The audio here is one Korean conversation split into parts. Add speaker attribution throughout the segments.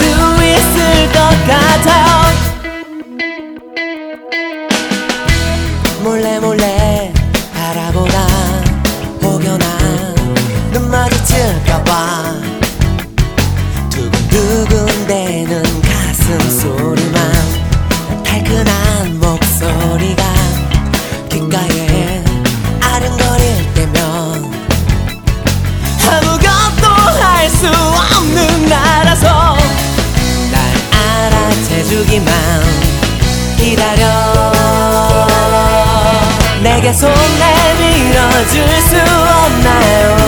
Speaker 1: 수 있을 것 같아
Speaker 2: 몰래 몰래 바라보다 혹여나 눈 마주칠까봐 두근두근대는 가슴 소리만 달큰한 목소리가 오기만 기다려. 내게 손을 밀어줄 수 없나요?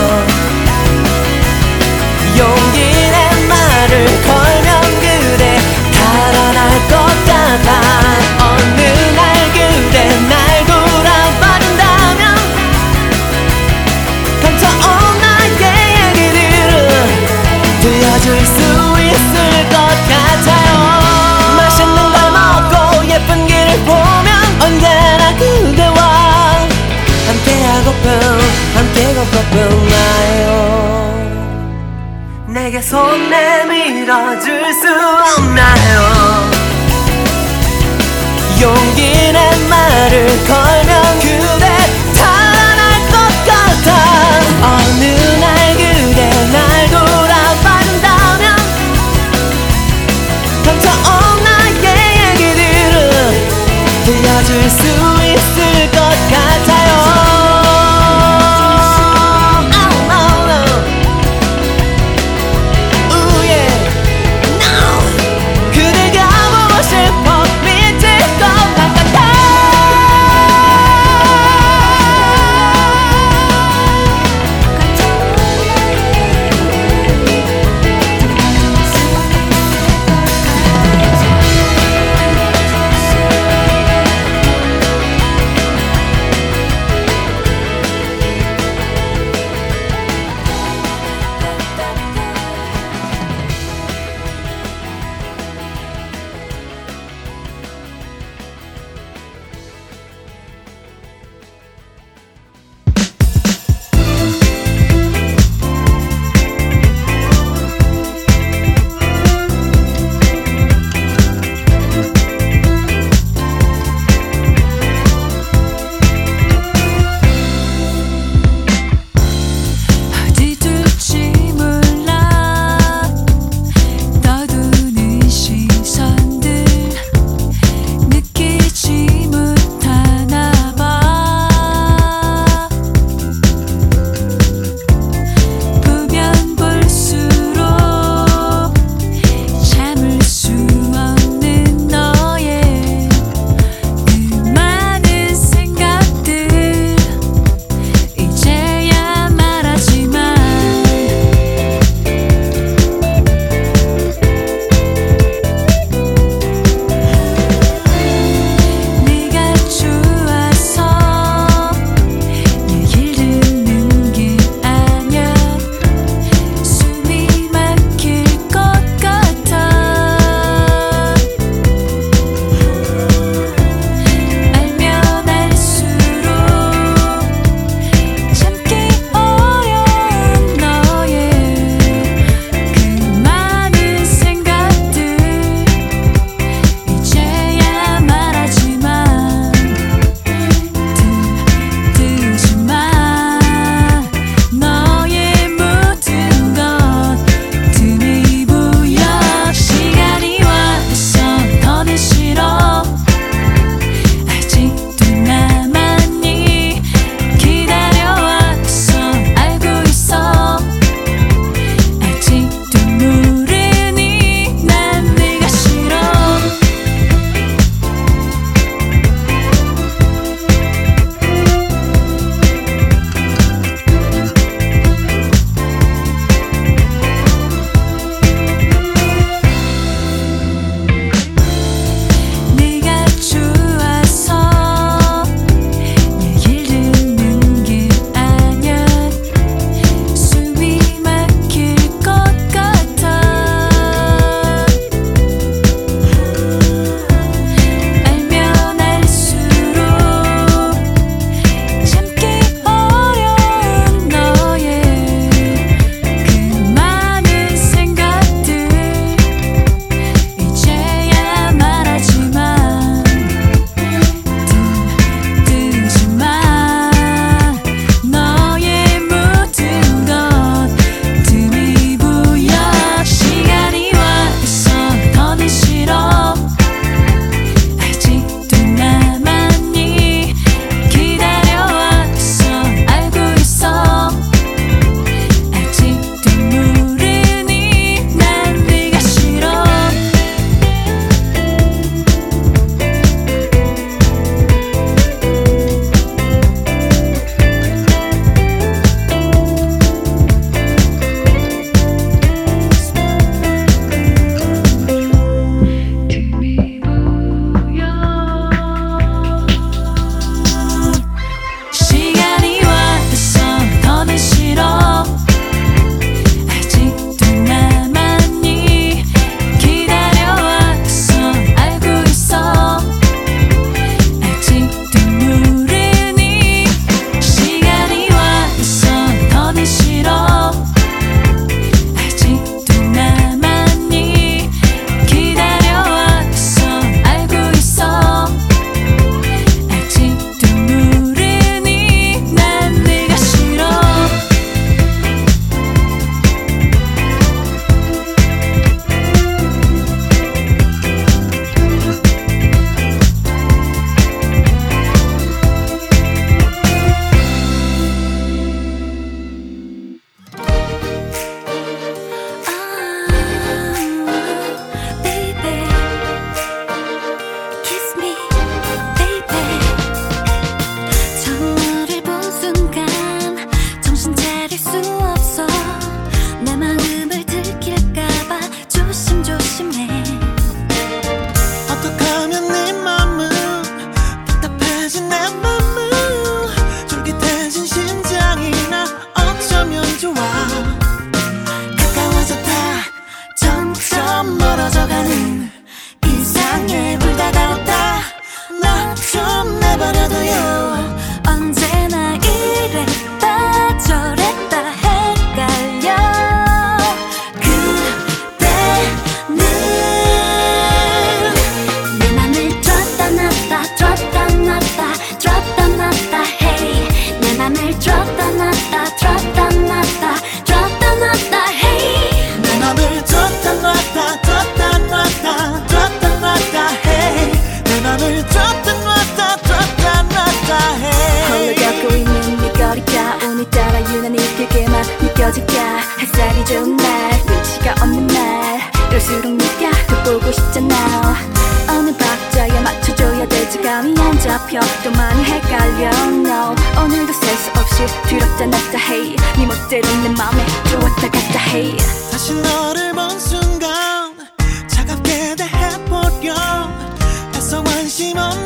Speaker 2: 꺾였나요? 내게 손 내밀어 줄 수 없나요? 용기는 말을 걸면 그대 달아날 것 같아. 어느 날 그대 날 돌아본다면 닥쳐온 나의 얘기들을 들려줄 수
Speaker 1: 내 맘을 줬다 놨다 줬다 놨다 홀로
Speaker 3: hey
Speaker 1: 겪고 있는 네 거리가 오늘따라 유난히 크게만 느껴질까? 햇살이 좋은 날 눈치가 없는 날. 이럴수록 네가 더 보고 싶잖아. 어느 박자에 맞춰줘야 될지 감이 안 잡혀. 또 많이 헷갈려 no. 오늘도 셀 수 없이 들었다 놨다 hey. 네 멋대로 내 맘에 들어왔다 갔다 hey.
Speaker 3: 다시 너 time